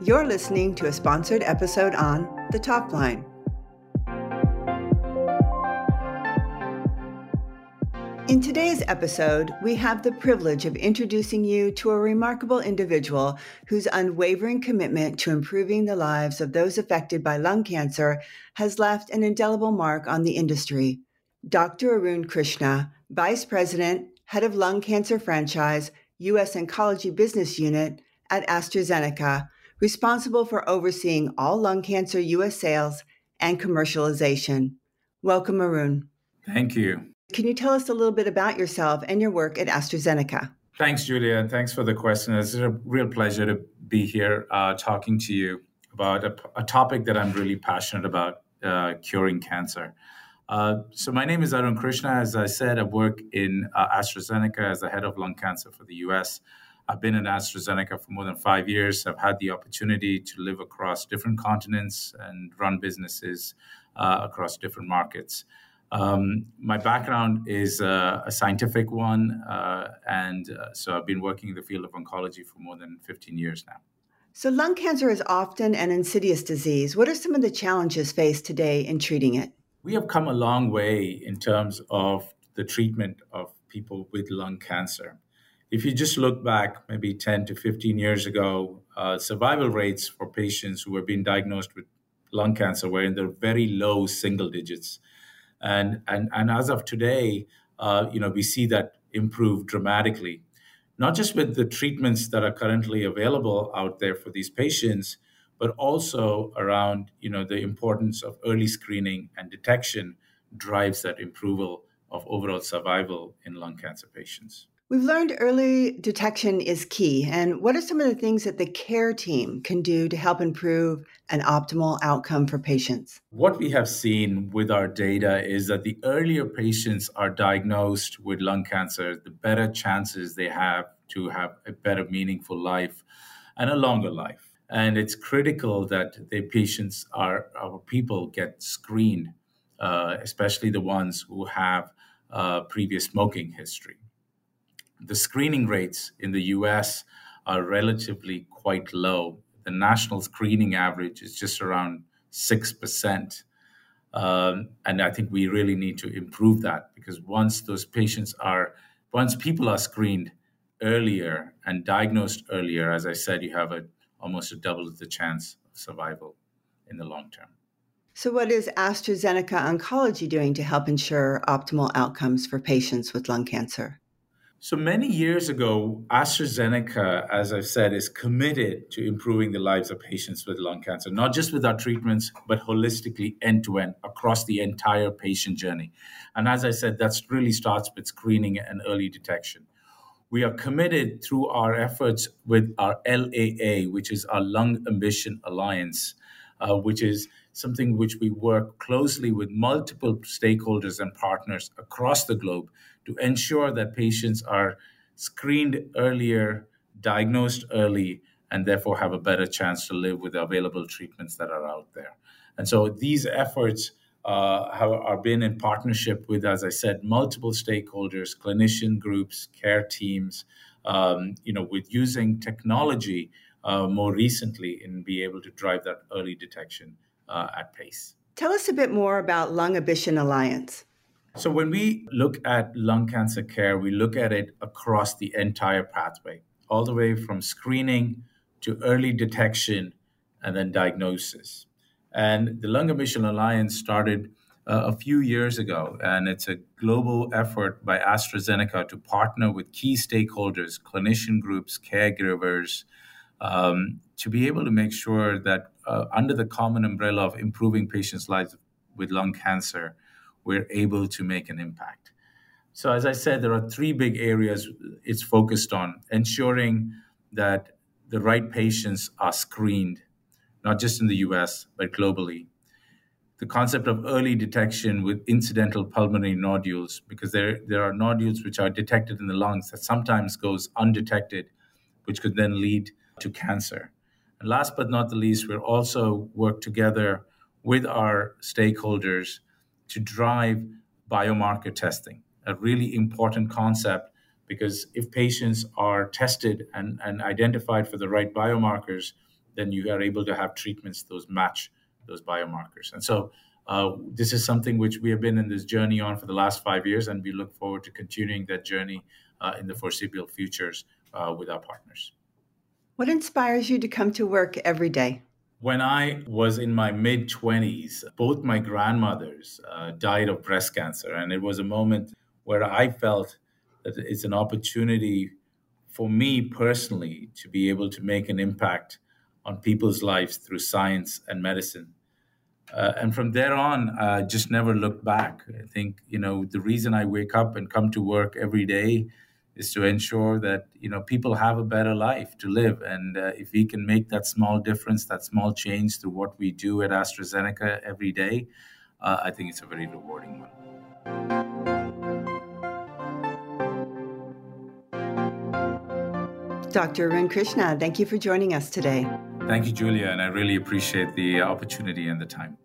You're listening to a sponsored episode on The Top Line. In today's episode, we have the privilege of introducing you to a remarkable individual whose unwavering commitment to improving the lives of those affected by lung cancer has left an indelible mark on the industry. Dr. Arun Krishna, Vice President, Head of Lung Cancer Franchise, U.S. Oncology Business Unit at AstraZeneca, responsible for overseeing all lung cancer U.S. sales and commercialization. Welcome, Arun. Thank you. Can you tell us a little bit about yourself and your work at AstraZeneca? Thanks, Julia, and thanks for the question. It's a real pleasure to be here uh, talking to you about a, a, topic that I'm really passionate about uh, curing cancer. Uh, so, my name is Arun Krishna. As I said, I work in uh, AstraZeneca as the head of lung cancer for the US. I've been in AstraZeneca for more than five years. I've had the opportunity to live across different continents and run businesses uh, across different markets. Um, my background is uh, a scientific one, uh, and uh, so I've been working in the field of oncology for more than 15 years now. So, lung cancer is often an insidious disease. What are some of the challenges faced today in treating it? We have come a long way in terms of the treatment of people with lung cancer if you just look back maybe 10 to 15 years ago, uh, survival rates for patients who were being diagnosed with lung cancer were in the very low single digits. And, and, and as of today, uh, you know, we see that improve dramatically, not just with the treatments that are currently available out there for these patients, but also around, you know, the importance of early screening and detection drives that approval of overall survival in lung cancer patients. We've learned early detection is key. And what are some of the things that the care team can do to help improve an optimal outcome for patients? What we have seen with our data is that the earlier patients are diagnosed with lung cancer, the better chances they have to have a better, meaningful life and a longer life. And it's critical that the patients are, our people get screened, uh, especially the ones who have uh, previous smoking history the screening rates in the US are relatively quite low. The national screening average is just around 6%. Um, and I think we really need to improve that because once those patients are, once people are screened earlier and diagnosed earlier, as I said, you have a, almost a double the chance of survival in the long term. So, what is AstraZeneca Oncology doing to help ensure optimal outcomes for patients with lung cancer? So many years ago, AstraZeneca, as I've said, is committed to improving the lives of patients with lung cancer, not just with our treatments, but holistically end to end across the entire patient journey. And as I said, that really starts with screening and early detection. We are committed through our efforts with our LAA, which is our Lung Ambition Alliance, uh, which is something which we work closely with multiple stakeholders and partners across the globe to ensure that patients are screened earlier, diagnosed early, and therefore have a better chance to live with the available treatments that are out there. And so these efforts uh, have are been in partnership with, as I said, multiple stakeholders, clinician groups, care teams, um, you know, with using technology uh, more recently in be able to drive that early detection uh, at pace. Tell us a bit more about Lung Ambition Alliance. So, when we look at lung cancer care, we look at it across the entire pathway, all the way from screening to early detection and then diagnosis. And the Lung Ambition Alliance started uh, a few years ago, and it's a global effort by AstraZeneca to partner with key stakeholders, clinician groups, caregivers, um, to be able to make sure that uh, under the common umbrella of improving patients' lives with lung cancer, we're able to make an impact. So, as I said, there are three big areas it's focused on ensuring that the right patients are screened, not just in the US, but globally. The concept of early detection with incidental pulmonary nodules, because there, there are nodules which are detected in the lungs that sometimes goes undetected, which could then lead to cancer. And last but not the least, we'll also work together with our stakeholders to drive biomarker testing, a really important concept because if patients are tested and, and identified for the right biomarkers, then you are able to have treatments those match those biomarkers. And so uh, this is something which we have been in this journey on for the last five years, and we look forward to continuing that journey uh, in the foreseeable futures uh, with our partners. What inspires you to come to work every day? When I was in my mid 20s, both my grandmothers uh, died of breast cancer, and it was a moment where I felt that it's an opportunity for me personally to be able to make an impact on people's lives through science and medicine. Uh, and from there on, uh, just never looked back. I think you know the reason I wake up and come to work every day is to ensure that you know people have a better life to live, and uh, if we can make that small difference, that small change through what we do at AstraZeneca every day, uh, I think it's a very rewarding one. Dr. Arun Krishna, thank you for joining us today. Thank you, Julia, and I really appreciate the opportunity and the time.